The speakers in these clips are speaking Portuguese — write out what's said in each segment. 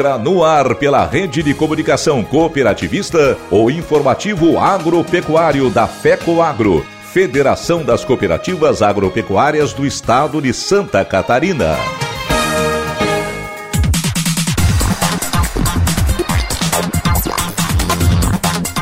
Entra no ar pela rede de comunicação cooperativista o informativo agropecuário da FECO Agro, Federação das Cooperativas Agropecuárias do Estado de Santa Catarina.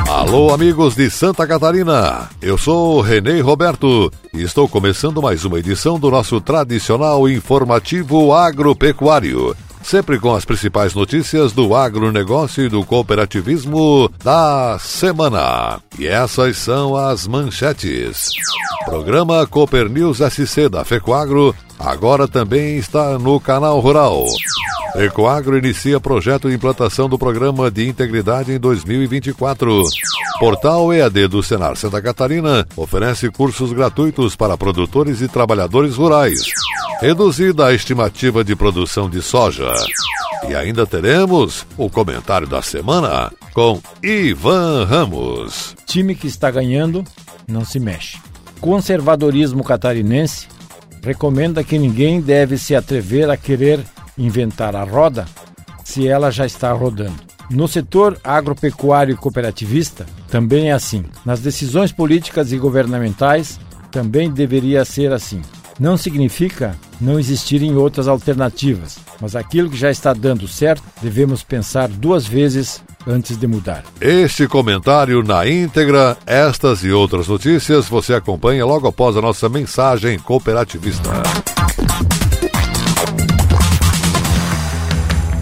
Alô, amigos de Santa Catarina. Eu sou Renê Roberto e estou começando mais uma edição do nosso tradicional informativo agropecuário sempre com as principais notícias do agronegócio e do cooperativismo da semana. E essas são as manchetes. Programa Cooper News SC da FECOAGRO agora também está no canal Rural. Ecoagro inicia projeto de implantação do programa de integridade em 2024. Portal EAD do Senar Santa Catarina oferece cursos gratuitos para produtores e trabalhadores rurais. Reduzida a estimativa de produção de soja. E ainda teremos o comentário da semana com Ivan Ramos. Time que está ganhando não se mexe. Conservadorismo catarinense recomenda que ninguém deve se atrever a querer inventar a roda se ela já está rodando. No setor agropecuário e cooperativista, também é assim. Nas decisões políticas e governamentais, também deveria ser assim. Não significa não existirem outras alternativas, mas aquilo que já está dando certo, devemos pensar duas vezes antes de mudar. Este comentário na íntegra, estas e outras notícias você acompanha logo após a nossa mensagem cooperativista.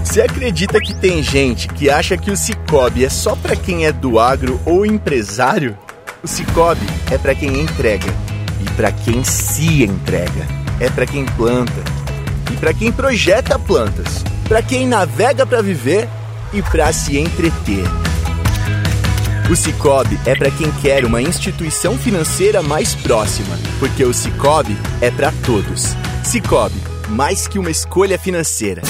Você acredita que tem gente que acha que o Cicobi é só para quem é do agro ou empresário? O Cicobi é para quem entrega e para quem se entrega. É para quem planta e para quem projeta plantas, para quem navega para viver e para se entreter. O Cicobi é para quem quer uma instituição financeira mais próxima, porque o Cicobi é para todos. Cicobi, mais que uma escolha financeira.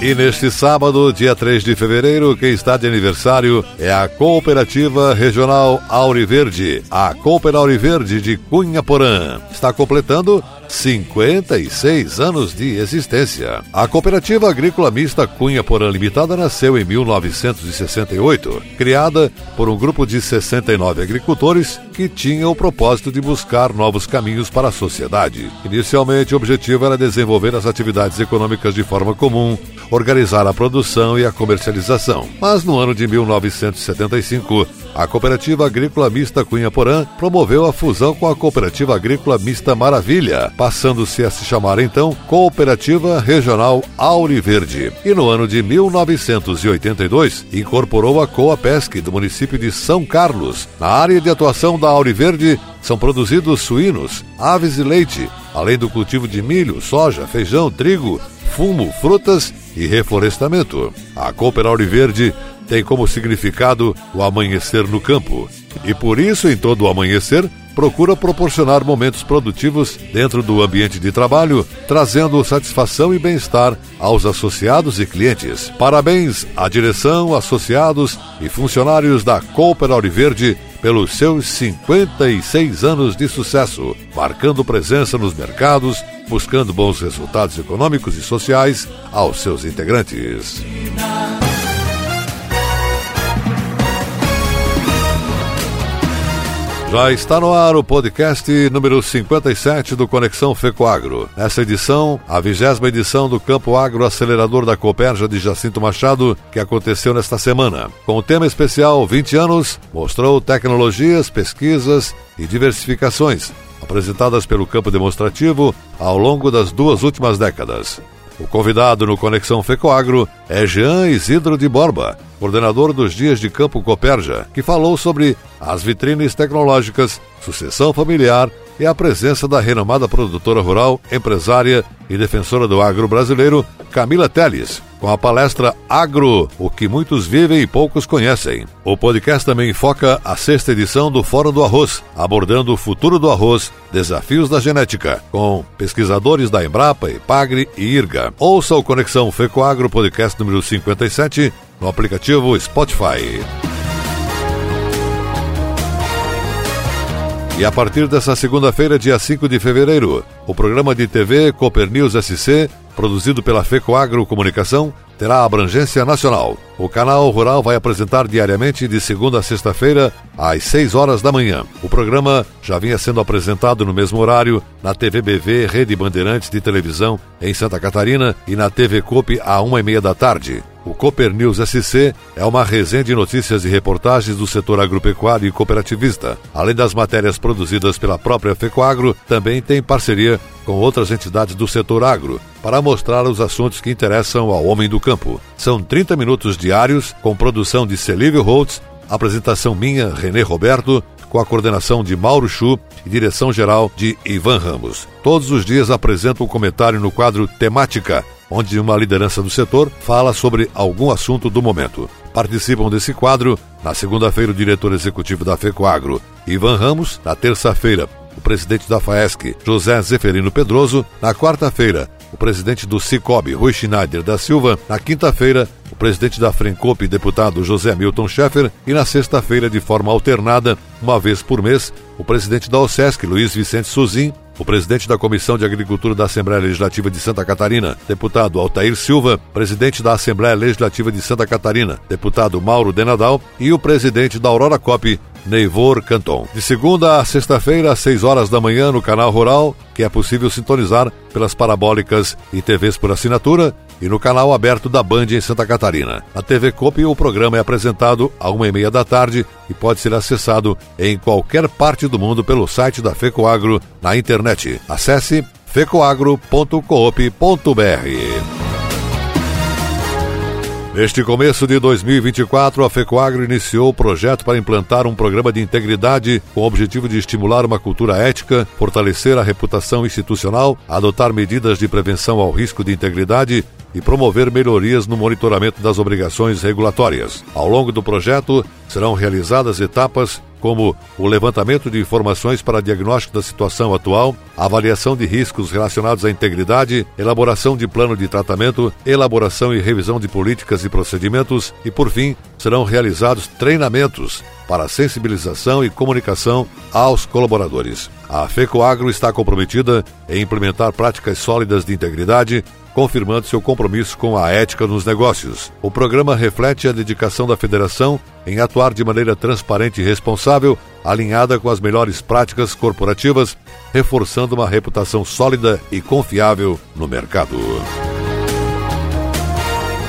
E neste sábado, dia 3 de fevereiro, quem está de aniversário é a Cooperativa Regional Auriverde, a Cooper Auriverde de Cunha Porã. Está completando 56 anos de existência. A Cooperativa Agrícola Mista Cunha Porã Limitada nasceu em 1968, criada por um grupo de 69 agricultores que tinha o propósito de buscar novos caminhos para a sociedade. Inicialmente, o objetivo era desenvolver as atividades econômicas de forma comum, organizar a produção e a comercialização. Mas no ano de 1975, a Cooperativa Agrícola Mista Cunha Porã promoveu a fusão com a Cooperativa Agrícola Mista Maravilha, passando-se a se chamar então Cooperativa Regional Auriverde. E no ano de 1982, incorporou a Coapesc do município de São Carlos. Na área de atuação da Auriverde, são produzidos suínos, aves e leite, além do cultivo de milho, soja, feijão, trigo, fumo, frutas e reflorestamento. A Cooper Auriverde tem como significado o amanhecer no campo. E por isso, em todo o amanhecer, procura proporcionar momentos produtivos dentro do ambiente de trabalho, trazendo satisfação e bem-estar aos associados e clientes. Parabéns à direção, associados e funcionários da Cooper Auriverde pelos seus 56 anos de sucesso, marcando presença nos mercados, buscando bons resultados econômicos e sociais aos seus integrantes. Já está no ar o podcast número 57 do Conexão Fecoagro. Nessa edição, a vigésima edição do Campo Agro Acelerador da Coperja de Jacinto Machado, que aconteceu nesta semana. Com o tema especial 20 anos, mostrou tecnologias, pesquisas e diversificações apresentadas pelo campo demonstrativo ao longo das duas últimas décadas. O convidado no Conexão Fecoagro é Jean Isidro de Borba, coordenador dos Dias de Campo Coperja, que falou sobre as vitrines tecnológicas, sucessão familiar e a presença da renomada produtora rural, empresária e defensora do agro brasileiro, Camila Teles, com a palestra Agro, o que muitos vivem e poucos conhecem. O podcast também foca a sexta edição do Fórum do Arroz, abordando o futuro do arroz, desafios da genética, com pesquisadores da Embrapa, Ipagre e IRGA. Ouça o Conexão Fecoagro Podcast número 57 no aplicativo Spotify. E a partir dessa segunda-feira, dia 5 de fevereiro, o programa de TV Cooper News SC, produzido pela FECOAGRO Comunicação, terá abrangência nacional. O canal Rural vai apresentar diariamente de segunda a sexta-feira, às 6 horas da manhã. O programa já vinha sendo apresentado no mesmo horário na TVBV Rede Bandeirantes de Televisão em Santa Catarina e na TV Coop à uma e meia da tarde. O Cooper News SC é uma resenha de notícias e reportagens do setor agropecuário e cooperativista. Além das matérias produzidas pela própria FECOAGRO, também tem parceria com outras entidades do setor agro para mostrar os assuntos que interessam ao homem do campo. São 30 minutos diários com produção de Celívio Holtz, apresentação minha, René Roberto, com a coordenação de Mauro Chu e direção geral de Ivan Ramos. Todos os dias apresento um comentário no quadro Temática onde uma liderança do setor fala sobre algum assunto do momento. Participam desse quadro, na segunda-feira, o diretor executivo da FECOAGRO, Ivan Ramos, na terça-feira, o presidente da FAESC, José Zeferino Pedroso, na quarta-feira, o presidente do Cicobi, Rui Schneider da Silva, na quinta-feira, o presidente da Frencop, deputado José Milton Schaeffer, e na sexta-feira, de forma alternada, uma vez por mês, o presidente da OSESC, Luiz Vicente Suzin, o presidente da Comissão de Agricultura da Assembleia Legislativa de Santa Catarina, deputado Altair Silva, presidente da Assembleia Legislativa de Santa Catarina, deputado Mauro Denadal, e o presidente da Aurora Cop, Neivor Canton. De segunda a sexta-feira, às 6 horas da manhã, no canal Rural, que é possível sintonizar pelas parabólicas e TVs por assinatura, e no canal aberto da Band em Santa Catarina. Na TV Copi, o programa é apresentado a uma e meia da tarde e pode ser acessado em qualquer parte do mundo pelo site da FECOAGRO na internet. Acesse fecoagro.coop.br. Neste começo de 2024, a FECOAGRO iniciou o projeto para implantar um programa de integridade com o objetivo de estimular uma cultura ética, fortalecer a reputação institucional, adotar medidas de prevenção ao risco de integridade e promover melhorias no monitoramento das obrigações regulatórias. Ao longo do projeto, serão realizadas etapas como o levantamento de informações para diagnóstico da situação atual, avaliação de riscos relacionados à integridade, elaboração de plano de tratamento, elaboração e revisão de políticas e procedimentos e, por fim, serão realizados treinamentos para sensibilização e comunicação aos colaboradores. A FECOAGRO está comprometida em implementar práticas sólidas de integridade, confirmando seu compromisso com a ética nos negócios. O programa reflete a dedicação da federação em atuar de maneira transparente e responsável, alinhada com as melhores práticas corporativas, reforçando uma reputação sólida e confiável no mercado.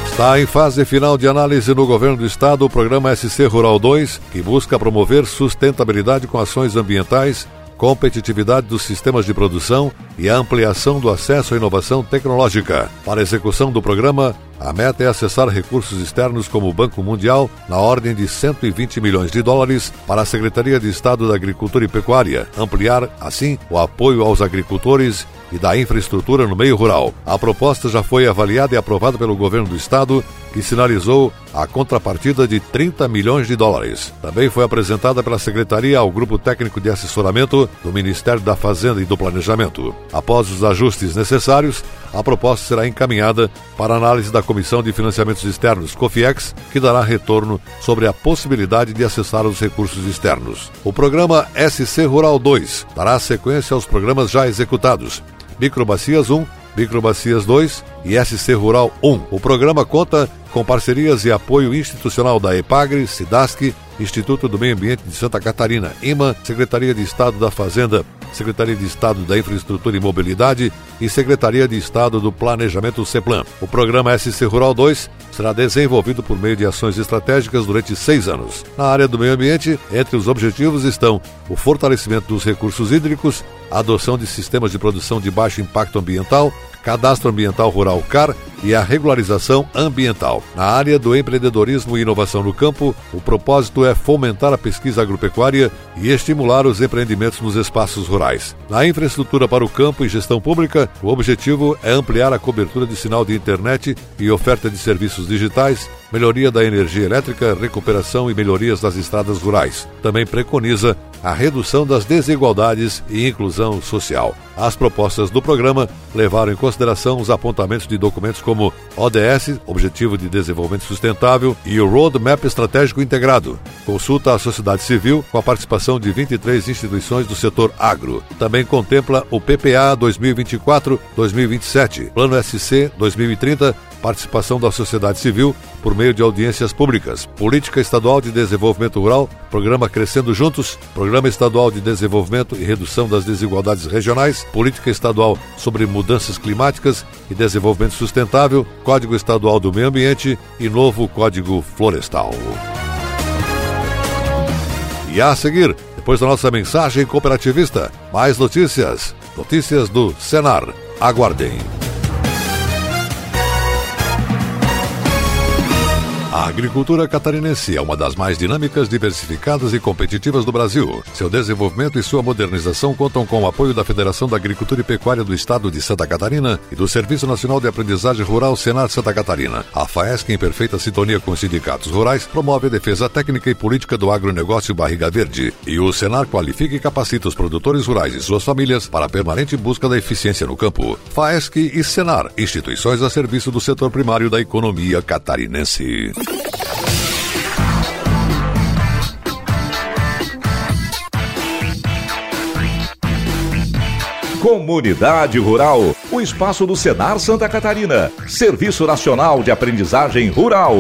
Está em fase final de análise no governo do estado o programa SC Rural 2, que busca promover sustentabilidade com ações ambientais competitividade dos sistemas de produção e a ampliação do acesso à inovação tecnológica. Para a execução do programa, a meta é acessar recursos externos como o Banco Mundial, na ordem de 120 milhões de dólares, para a Secretaria de Estado da Agricultura e Pecuária, ampliar, assim, o apoio aos agricultores e da infraestrutura no meio rural. A proposta já foi avaliada e aprovada pelo governo do estado, que sinalizou a contrapartida de 30 milhões de dólares. Também foi apresentada pela Secretaria ao Grupo Técnico de Assessoramento do Ministério da Fazenda e do Planejamento. Após os ajustes necessários, a proposta será encaminhada para análise da Comissão de Financiamentos Externos, COFIEX, que dará retorno sobre a possibilidade de acessar os recursos externos. O programa SC Rural 2 dará sequência aos programas já executados. Microbacias 1, Microbacias 2 e SC Rural 1. O programa conta com parcerias e apoio institucional da EPAGRE, SIDASC, Instituto do Meio Ambiente de Santa Catarina, IMA, Secretaria de Estado da Fazenda, Secretaria de Estado da Infraestrutura e Mobilidade e Secretaria de Estado do Planejamento CEPLAN. O programa SC Rural 2 será desenvolvido por meio de ações estratégicas durante seis anos. Na área do meio ambiente, entre os objetivos estão o fortalecimento dos recursos hídricos, a adoção de sistemas de produção de baixo impacto ambiental, Cadastro Ambiental Rural CAR e a regularização ambiental. Na área do empreendedorismo e inovação no campo, o propósito é fomentar a pesquisa agropecuária e estimular os empreendimentos nos espaços rurais. Na infraestrutura para o campo e gestão pública, o objetivo é ampliar a cobertura de sinal de internet e oferta de serviços digitais, melhoria da energia elétrica, recuperação e melhorias das estradas rurais. Também preconiza a redução das desigualdades e inclusão social. As propostas do programa levaram em consideração os apontamentos de documentos como ODS, Objetivo de Desenvolvimento Sustentável, e o Roadmap Estratégico Integrado. Consulta à sociedade civil com a participação de 23 instituições do setor agro. Também contempla o PPA 2024-2027, Plano SC 2030 participação da sociedade civil por meio de audiências públicas, Política Estadual de Desenvolvimento Rural, Programa Crescendo Juntos, Programa Estadual de Desenvolvimento e Redução das Desigualdades Regionais, Política Estadual sobre Mudanças Climáticas e Desenvolvimento Sustentável, Código Estadual do Meio Ambiente e novo Código Florestal. E a seguir, depois da nossa mensagem cooperativista, mais notícias. Notícias do Senar. Aguardem. A agricultura catarinense é uma das mais dinâmicas, diversificadas e competitivas do Brasil. Seu desenvolvimento e sua modernização contam com o apoio da Federação da Agricultura e Pecuária do Estado de Santa Catarina e do Serviço Nacional de Aprendizagem Rural Senar Santa Catarina. A FAESC, em perfeita sintonia com os sindicatos rurais, promove a defesa técnica e política do agronegócio Barriga Verde. E o Senar qualifica e capacita os produtores rurais e suas famílias para a permanente busca da eficiência no campo. FAESC e Senar, instituições a serviço do setor primário da economia catarinense. Comunidade Rural, o espaço do Senar Santa Catarina, Serviço Nacional de Aprendizagem Rural.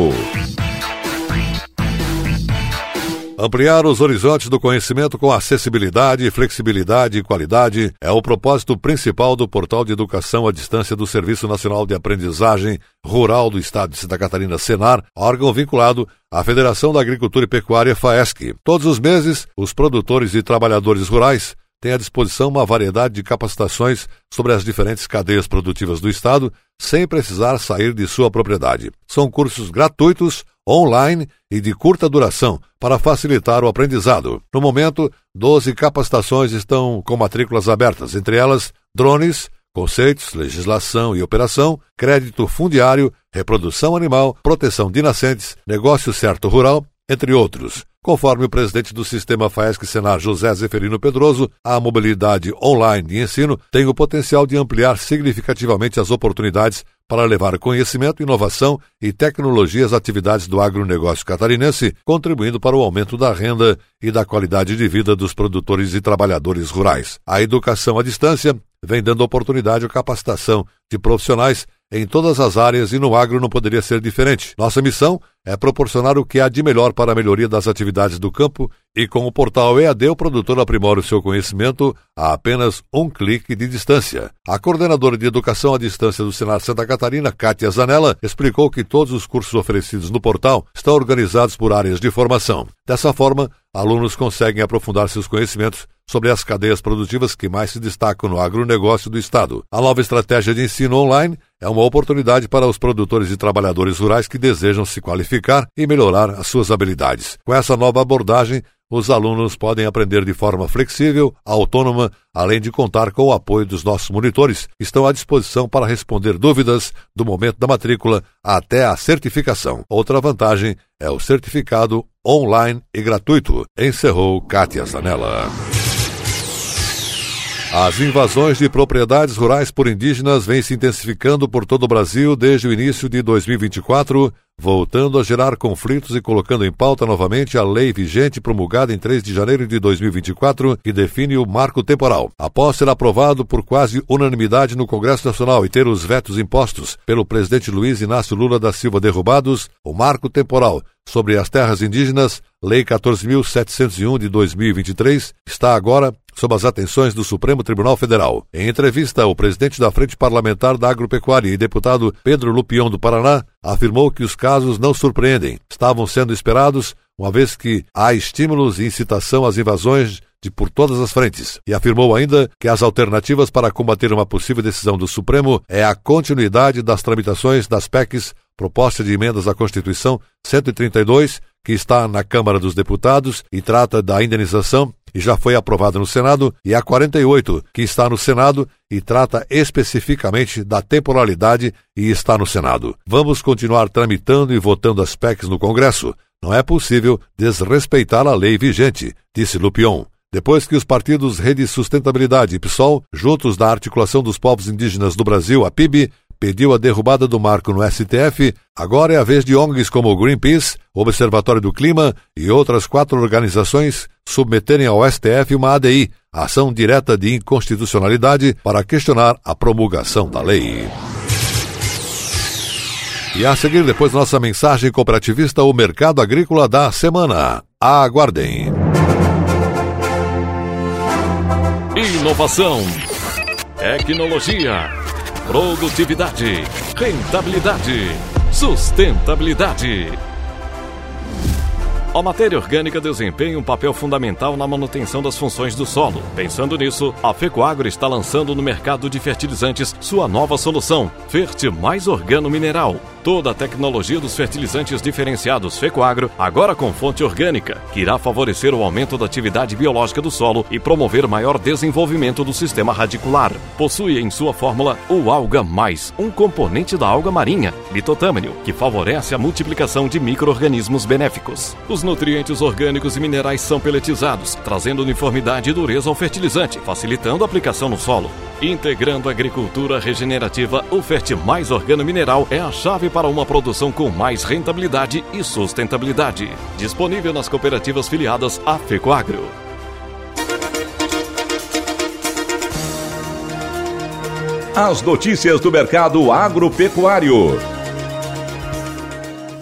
Ampliar os horizontes do conhecimento com acessibilidade, flexibilidade e qualidade é o propósito principal do Portal de Educação à Distância do Serviço Nacional de Aprendizagem Rural do Estado de Santa Catarina, Senar, órgão vinculado à Federação da Agricultura e Pecuária FAESC. Todos os meses, os produtores e trabalhadores rurais têm à disposição uma variedade de capacitações sobre as diferentes cadeias produtivas do Estado, sem precisar sair de sua propriedade. São cursos gratuitos online e de curta duração para facilitar o aprendizado. No momento, 12 capacitações estão com matrículas abertas, entre elas drones, conceitos, legislação e operação, crédito fundiário, reprodução animal, proteção de nascentes, negócio certo rural, entre outros. Conforme o presidente do sistema FAESC Senar José Zeferino Pedroso, a mobilidade online de ensino tem o potencial de ampliar significativamente as oportunidades para levar conhecimento, inovação e tecnologia às atividades do agronegócio catarinense, contribuindo para o aumento da renda e da qualidade de vida dos produtores e trabalhadores rurais. A educação à distância vem dando oportunidade à capacitação de profissionais em todas as áreas e no agro não poderia ser diferente. Nossa missão é proporcionar o que há de melhor para a melhoria das atividades do campo e com o portal EAD o produtor aprimora o seu conhecimento a apenas um clique de distância. A coordenadora de Educação à Distância do Senar Santa Catarina, Kátia Zanella, explicou que todos os cursos oferecidos no portal estão organizados por áreas de formação. Dessa forma, alunos conseguem aprofundar seus conhecimentos sobre as cadeias produtivas que mais se destacam no agronegócio do Estado. A nova estratégia de ensino online é uma oportunidade para os produtores e trabalhadores rurais que desejam se qualificar e melhorar as suas habilidades. Com essa nova abordagem, os alunos podem aprender de forma flexível, autônoma, além de contar com o apoio dos nossos monitores, que estão à disposição para responder dúvidas do momento da matrícula até a certificação. Outra vantagem é o certificado online e gratuito, encerrou Kátia Zanella. As invasões de propriedades rurais por indígenas vêm se intensificando por todo o Brasil desde o início de 2024, voltando a gerar conflitos e colocando em pauta novamente a lei vigente promulgada em 3 de janeiro de 2024, que define o marco temporal. Após ser aprovado por quase unanimidade no Congresso Nacional e ter os vetos impostos pelo presidente Luiz Inácio Lula da Silva derrubados, o marco temporal sobre as terras indígenas, Lei 14.701 de 2023, está agora sob as atenções do Supremo Tribunal Federal. Em entrevista, o presidente da Frente Parlamentar da Agropecuária e deputado Pedro Lupião do Paraná afirmou que os casos não surpreendem, estavam sendo esperados, uma vez que há estímulos e incitação às invasões de por todas as frentes, e afirmou ainda que as alternativas para combater uma possível decisão do Supremo é a continuidade das tramitações das PECs, proposta de emendas à Constituição 132, que está na Câmara dos Deputados e trata da indenização e já foi aprovada no Senado, e a 48, que está no Senado e trata especificamente da temporalidade e está no Senado. Vamos continuar tramitando e votando as PECs no Congresso. Não é possível desrespeitar a lei vigente, disse Lupion. Depois que os partidos Rede Sustentabilidade e PSOL, juntos da Articulação dos Povos Indígenas do Brasil, a PIB, pediu a derrubada do marco no STF, agora é a vez de ONGs como o Greenpeace, Observatório do Clima e outras quatro organizações submeterem ao STF uma ADI, ação direta de inconstitucionalidade, para questionar a promulgação da lei. E a seguir, depois nossa mensagem cooperativista, o mercado agrícola da semana. Aguardem. Inovação, tecnologia, produtividade, rentabilidade, sustentabilidade. A matéria orgânica desempenha um papel fundamental na manutenção das funções do solo. Pensando nisso, a Fecoagro está lançando no mercado de fertilizantes sua nova solução, Ferte Mais Organo Mineral toda a tecnologia dos fertilizantes diferenciados Fecoagro, agora com fonte orgânica, que irá favorecer o aumento da atividade biológica do solo e promover maior desenvolvimento do sistema radicular. Possui em sua fórmula o Alga Mais, um componente da alga marinha, litotâmino, que favorece a multiplicação de micro-organismos benéficos. Os nutrientes orgânicos e minerais são peletizados, trazendo uniformidade e dureza ao fertilizante, facilitando a aplicação no solo. Integrando a agricultura regenerativa, o Fert Mais Organo Mineral é a chave para uma produção com mais rentabilidade e sustentabilidade. Disponível nas cooperativas filiadas à Fecoagro. As notícias do mercado agropecuário.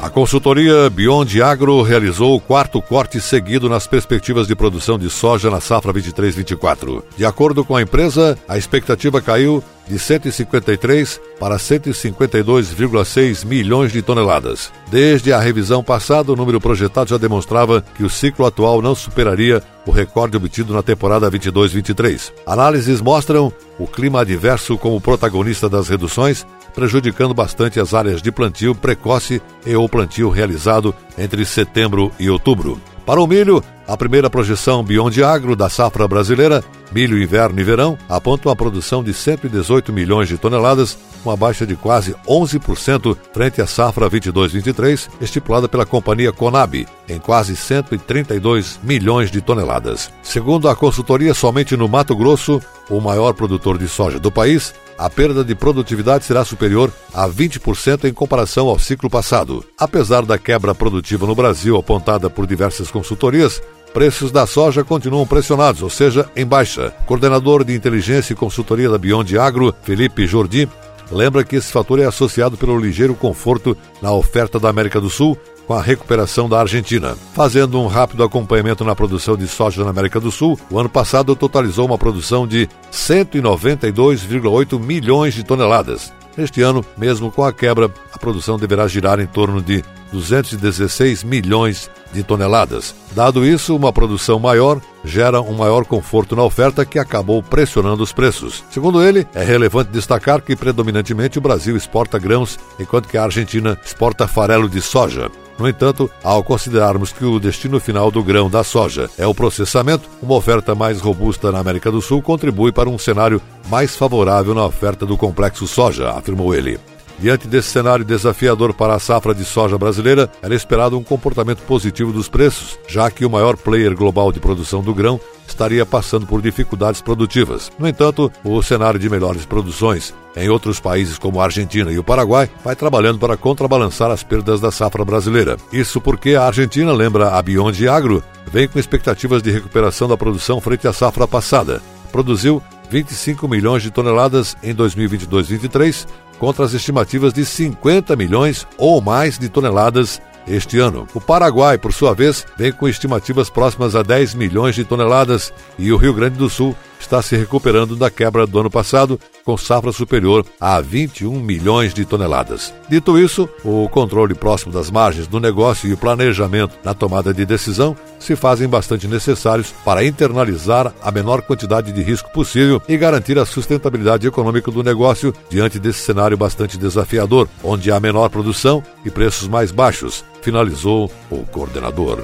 A consultoria Beyond Agro realizou o quarto corte seguido nas perspectivas de produção de soja na safra 23-24. De acordo com a empresa, a expectativa caiu de 153 para 152,6 milhões de toneladas. Desde a revisão passada, o número projetado já demonstrava que o ciclo atual não superaria o recorde obtido na temporada 22-23. Análises mostram o clima adverso como protagonista das reduções, prejudicando bastante as áreas de plantio precoce e o plantio realizado entre setembro e outubro. Para o milho, a primeira projeção Beyond Agro da safra brasileira, milho inverno e verão, aponta uma produção de 118 milhões de toneladas, uma baixa de quase 11% frente à safra 22-23, estipulada pela companhia Conab, em quase 132 milhões de toneladas. Segundo a consultoria, somente no Mato Grosso, o maior produtor de soja do país, a perda de produtividade será superior a 20% em comparação ao ciclo passado. Apesar da quebra produtiva no Brasil apontada por diversas consultorias, preços da soja continuam pressionados, ou seja, em baixa. Coordenador de inteligência e consultoria da Beyond Agro, Felipe Jordi, lembra que esse fator é associado pelo ligeiro conforto na oferta da América do Sul com a recuperação da Argentina. Fazendo um rápido acompanhamento na produção de soja na América do Sul, o ano passado totalizou uma produção de 192,8 milhões de toneladas. Este ano, mesmo com a quebra, a produção deverá girar em torno de 216 milhões de toneladas. Dado isso, uma produção maior gera um maior conforto na oferta que acabou pressionando os preços. Segundo ele, é relevante destacar que predominantemente o Brasil exporta grãos, enquanto que a Argentina exporta farelo de soja. No entanto, ao considerarmos que o destino final do grão da soja é o processamento, uma oferta mais robusta na América do Sul contribui para um cenário mais favorável na oferta do complexo soja, afirmou ele. Diante desse cenário desafiador para a safra de soja brasileira, era esperado um comportamento positivo dos preços, já que o maior player global de produção do grão estaria passando por dificuldades produtivas. No entanto, o cenário de melhores produções em outros países como a Argentina e o Paraguai vai trabalhando para contrabalançar as perdas da safra brasileira. Isso porque a Argentina, lembra a Beyond Agro, vem com expectativas de recuperação da produção frente à safra passada. Produziu 25 milhões de toneladas em 2022-23, contra as estimativas de 50 milhões ou mais de toneladas este ano. O Paraguai, por sua vez, vem com estimativas próximas a 10 milhões de toneladas e o Rio Grande do Sul está se recuperando da quebra do ano passado, com safra superior a 21 milhões de toneladas. Dito isso, o controle próximo das margens do negócio e o planejamento na tomada de decisão se fazem bastante necessários para internalizar a menor quantidade de risco possível e garantir a sustentabilidade econômica do negócio diante desse cenário bastante desafiador, onde há menor produção e preços mais baixos, finalizou o coordenador.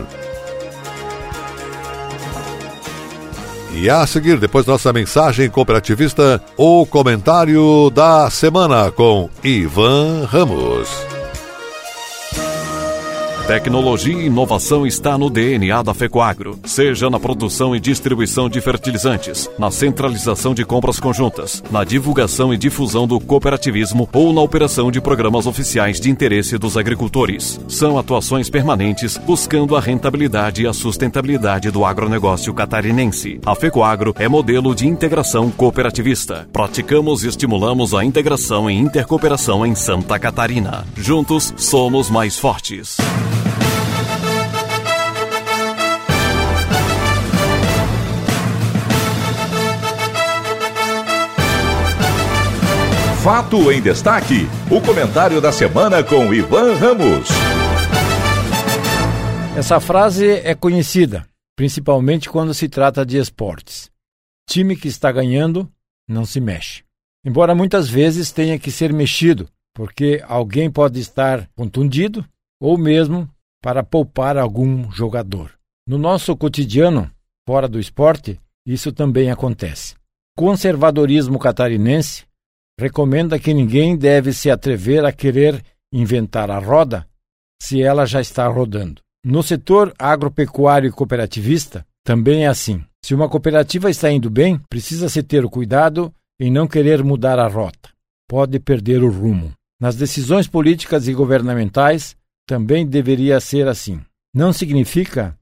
E a seguir, depois nossa mensagem cooperativista, o comentário da semana com Ivan Ramos. Tecnologia e inovação está no DNA da Fecoagro, seja na produção e distribuição de fertilizantes, na centralização de compras conjuntas, na divulgação e difusão do cooperativismo ou na operação de programas oficiais de interesse dos agricultores. São atuações permanentes buscando a rentabilidade e a sustentabilidade do agronegócio catarinense. A Fecoagro é modelo de integração cooperativista. Praticamos e estimulamos a integração e intercooperação em Santa Catarina. Juntos somos mais fortes. Fato em Destaque, o comentário da semana com Ivan Ramos. Essa frase é conhecida, principalmente quando se trata de esportes. Time que está ganhando não se mexe. Embora muitas vezes tenha que ser mexido, porque alguém pode estar contundido ou mesmo para poupar algum jogador. No nosso cotidiano, fora do esporte, isso também acontece. Conservadorismo catarinense recomenda que ninguém deve se atrever a querer inventar a roda se ela já está rodando. No setor agropecuário e cooperativista, também é assim. Se uma cooperativa está indo bem, precisa-se ter o cuidado em não querer mudar a rota. Pode perder o rumo. Nas decisões políticas e governamentais, também deveria ser assim. Não significa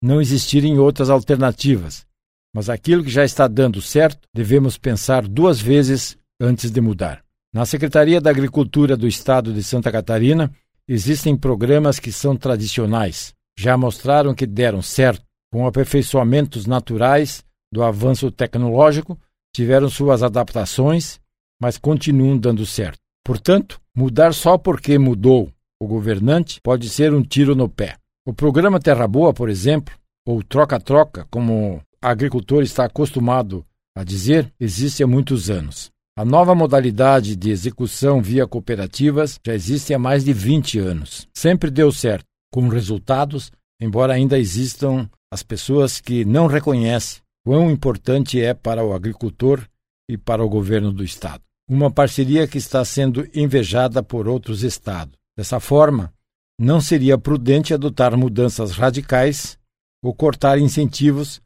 não existirem outras alternativas, mas aquilo que já está dando certo, devemos pensar duas vezes antes de mudar. Na Secretaria da Agricultura do Estado de Santa Catarina, existem programas que são tradicionais. Já mostraram que deram certo, com aperfeiçoamentos naturais do avanço tecnológico, tiveram suas adaptações, mas continuam dando certo. Portanto, mudar só porque mudou o governante pode ser um tiro no pé. O programa Terra Boa, por exemplo, ou troca-troca, como o agricultor está acostumado a dizer, existe há muitos anos. A nova modalidade de execução via cooperativas já existe há mais de 20 anos. Sempre deu certo, com resultados, embora ainda existam as pessoas que não reconhecem quão importante é para o agricultor e para o governo do Estado. Uma parceria que está sendo invejada por outros estados. Dessa forma, não seria prudente adotar mudanças radicais ou cortar incentivos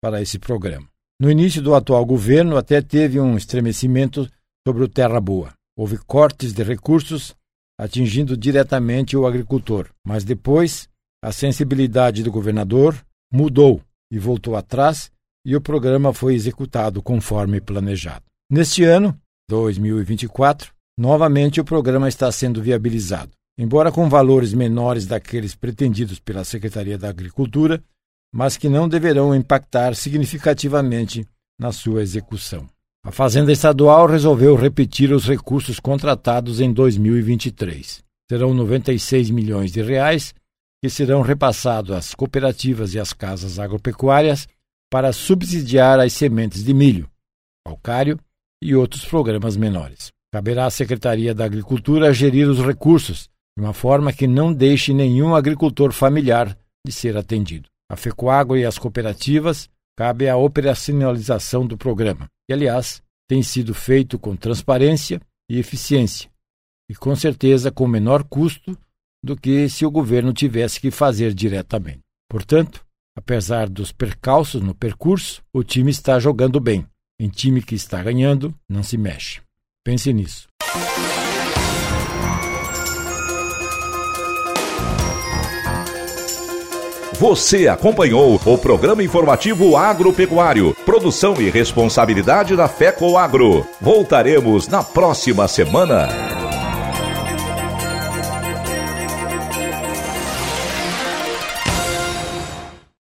para esse programa. No início do atual governo, até teve um estremecimento sobre o Terra Boa. Houve cortes de recursos atingindo diretamente o agricultor, mas depois a sensibilidade do governador mudou e voltou atrás e o programa foi executado conforme planejado. Neste ano, 2024, novamente o programa está sendo viabilizado. Embora com valores menores daqueles pretendidos pela Secretaria da Agricultura, mas que não deverão impactar significativamente na sua execução. A Fazenda Estadual resolveu repetir os recursos contratados em 2023. Serão 96 milhões de reais que serão repassados às cooperativas e às casas agropecuárias para subsidiar as sementes de milho, calcário e outros programas menores. Caberá à Secretaria da Agricultura gerir os recursos de uma forma que não deixe nenhum agricultor familiar de ser atendido a FECOAGRO e as cooperativas, cabe a operacionalização do programa, que, aliás, tem sido feito com transparência e eficiência, e com certeza com menor custo do que se o governo tivesse que fazer diretamente. Portanto, apesar dos percalços no percurso, o time está jogando bem. Em time que está ganhando, não se mexe. Pense nisso. Você acompanhou o programa informativo agropecuário, produção e responsabilidade da FECO Agro. Voltaremos na próxima semana.